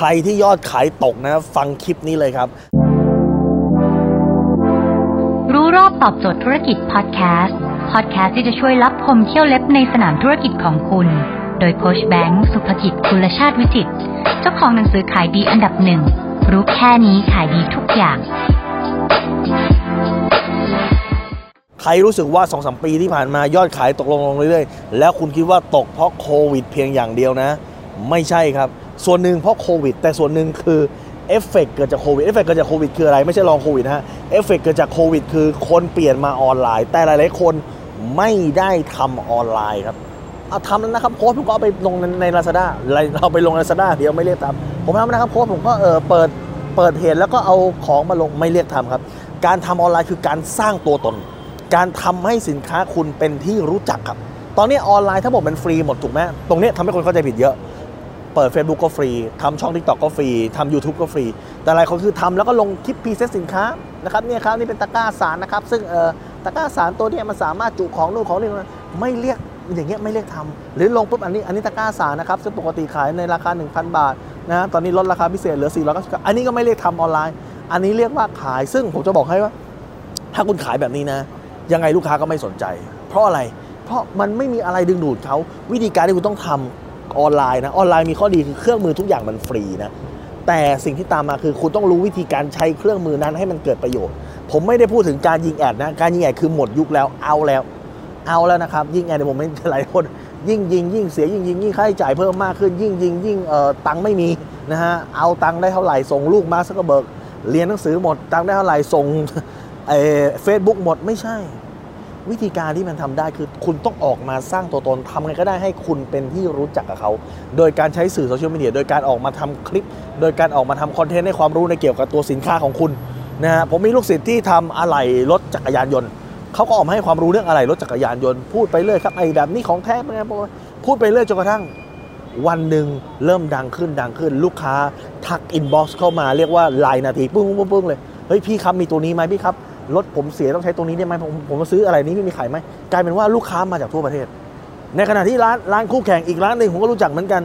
ครที่ยอดขายตกนะ ฟังคลิปนี้เลยครับ รู้รอบตอบโจทย์ธุรกิจพอดแคสต์พอดแคสต์ที่จะช่วยรับพมเที่ยวเล็บในสนามธุรกิจของคุณ โดยโคชแบงค์สุภกิจคุลชาติวิจิตรเจ้าของหนังสือขายดีอันดับหนึ่งรู้แค่นี้ขายดีทุกอย่างใครรู้สึกว่า2อสปีที่ผ่านมายอดขายตกลงลงเรื่อยๆ แล้วคุณคิดว่าตกเพราะโควิดเพียงอย่างเดียวนะ ไม่ใช่ครับ ส่วนหนึ่งเพราะโควิด แต่ส่วนหนึ่งคือเอฟเฟกเกิดจากโควิดเอฟเฟกเกิดจากโควิดคืออะไรไม่ใช่ long โควิดฮะเอฟเฟกเกิดจากโควิดคือคนเปลี่ยนมาออนไลน์ แต่หลายๆคนไม่ได้ทำออนไลน์ครับเอาทำแล้วนะครับโค้ชผมก็เอาไปลงในลาซาด้าเราไปลงลาซาด้าเดี๋ยวไม่เรียกทำผมทำนะครับโค้ชผมก็เออเปิดเปิดเพจแล้วก็เอาของมาลงไม่เรียกทำครับ การทำออนไลน์คือการสร้างตัวตน การทำให้สินค้าคุณเป็นที่รู้จักครับ ตอนนี้ออนไลน์ทั้งหมดมันฟรีหมดถูกไหมตรงนี้ทำให้คนเข้าใจผิดเยอะ เปิด Facebook ก็ฟรีทำช่อง TikTok ก็ฟรีทำ YouTube ก็ฟรี แต่หลายคนคือทำแล้วก็ลงคลิป present สินค้านะครับเนี่ยครับนี่เป็นตะกร้าสานนะครับ ซึ่งเอ่อตะกร้าสานตัวเนี้มันสามารถจุของนู่นของนี่ไม่เรียกอย่างเงี้ยไม่เรียกทำหรือลงปุ๊บอันนี้อันนี้ตะกร้าสานนะครับซึ่งปกติขายในราคา 1,000 บาทนะตอนนี้ลดราคาพิเศษเหลือ490อันนี้ก็ไม่เรียกทำออนไลน์ อันนี้เรียกว่าขาย ซึ่งผมจะบอกให้ว่า ถ้าคุณขายแบบนี้นะ ยังไงลูกค้าก็ไม่สนใจ เพราะอะไรเพราะมันไม่มีอะไรดึงดูดเขาวิธีการที่คุณต้องทำ ออนไลน์นะออนไลน์มีข้อดีคือเครื่องมือทุกอย่างมันฟรีนะแต่สิ่งที่ตามมาคือคุณต้องรู้วิธีการใช้เครื่องมือนั้นให้มันเกิดประโยชน์ ผมไม่ได้พูดถึงการยิงแอดนะการยิงแอดคือหมดยุคแล้วเอาแล้ว เอาแล้วนะครับยิงแอดในผมไม่หลายคนยิ่งยิงยิ่งเสียยิ่งยิงยิ่งค่าใช้จ่ายเพิ่มมากขึ้น ยิ่งยิงยิ่งเอ่อตังค์ไม่มีนะฮะเอาตังค์ได้เท่าไหร่ส่งลูกมาสักเบิกเรียนหนังสือหมดตังค์ได้เท่าไหร่ส่งเฟซบุ๊กหมดไม่ใช่ วิธีการที่มันทำได้คือคุณต้องออกมาสร้างตัวตนทำไงก็ได้ให้คุณเป็นที่รู้จักกับเขา โดยการใช้สื่อโซเชียลมีเดียโดยการออกมาทำคลิป โดยการออกมาทำคอนเทนต์ให้ความรู้ในเกี่ยวกับตัวสินค้าของคุณนะฮะผมมีลูกศิษย์ที่ทำอะไหล่รถจักรยานยนต์เขาก็ออกมาให้ความรู้เรื่องอะไหล่รถจักรยานยนต์พูดไปเรื่อยครับไอ้แบบนี้ของแท้เป็นไงพูดไปเรื่อยจนกระทั่งวันหนึ่งเริ่มดังขึ้นดังขึ้น ลูกค้าทัก inbox เข้ามาเรียกว่ารายนาทีปึ้งปึ้งปึ้งเลยเฮ้ยพี่ครับมีตัวนี้ไหมพี่ครับ รถผมเสียต้องใช้ตัวนี้ได้ไหมผมผมมาซื้ออะไรนี้ไม่มีขายไหมกลายเป็นว่าลูกค้ามาจากทั่วประเทศ ในขณะที่ร้านร้านคู่แข่งอีกร้านหนึ่งผมก็รู้จักเหมือนกัน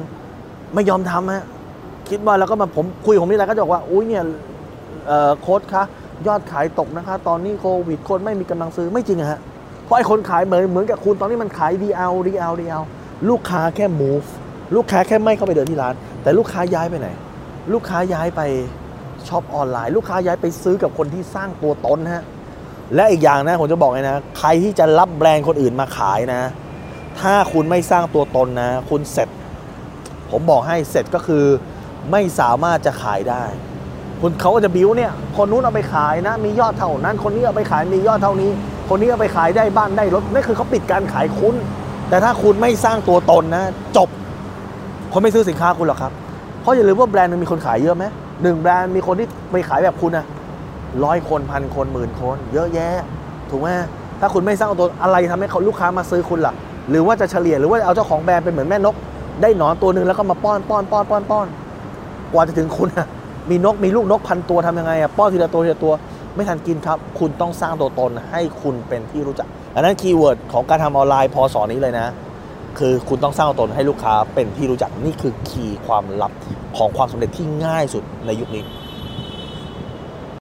ไม่ยอมทำฮะคิดว่าแล้วก็มาผมคุยผมนี่แหละก็จะบอกว่าอุ้ยเนี่ยเอ่อโค้ชคะยอดขายตกนะคะ ตอนนี้โควิดคนไม่มีกำลังซื้อไม่จริงฮะเพราะไอ้คนขายเหมือนเหมือนกับคุณตอนนี้มันขาย DL DL DL ลูกค้าแค่ move ลูกค้าแค่ไม่เข้าไปเดินที่ร้าน แต่ลูกค้าย้ายไปไหน ลูกค้าย้ายไปช็อปออนไลน์ ลูกค้าย้ายไปซื้อกับคนที่สร้างตัวตนฮะ และอีกอย่างนะผมจะบอกเลยนะ ใครที่จะรับแบรนด์คนอื่นมาขายนะ ถ้าคุณไม่สร้างตัวตนนะ คุณเสร็จ ผมบอกให้เสร็จก็คือไม่สามารถจะขายได้ คุณเขาจะบิวเนี่ย คนนู้นเอาไปขายนะ มียอดเท่านั้น คนนี้เอาไปขายมียอดเท่านี้ คนนี้เอาไปขายได้บ้านได้รถนั่นคือเขาปิดการขายคุณ แต่ถ้าคุณไม่สร้างตัวตนนะ จบ คนไม่ซื้อสินค้าคุณหรอกครับเพราะอย่าลืมว่าแบรนด์หนึงมีคนขายเยอะไหมหนึ่งแบรนด์มีคนที่ไปขายแบบคุณนะ ร้อยคนพันคนหมื่นคน เยอะแยะ ถูกไหมถ้าคุณไม่สร้างตัวอะไรทำให้เขาลูกค้ามาซื้อคุณล่ะ หรือว่าจะเฉลี่ยหรือว่าเอาเจ้าของแบรนด์เป็นเหมือนแม่นก ได้หนอนตัวหนึ่งแล้วก็มาป้อนป้อนป้อนป้อนป้อนกว่าจะถึงคุณอะมีนกมีลูกนกพันตัวทำยังไงอะป้อนทีละตัวทีละตัว ไม่ทันกินครับ คุณต้องสร้างตัวตนให้คุณเป็นที่รู้จัก อันนั้น keyword ของการทำออนไลน์ พ.ศ.นี้เลยนะ คือคุณต้องสร้างตัวตนให้ลูกค้าเป็นที่รู้จักนี่คือ key ความลับของความสำเร็จที่ง่ายสุดในยุคนี้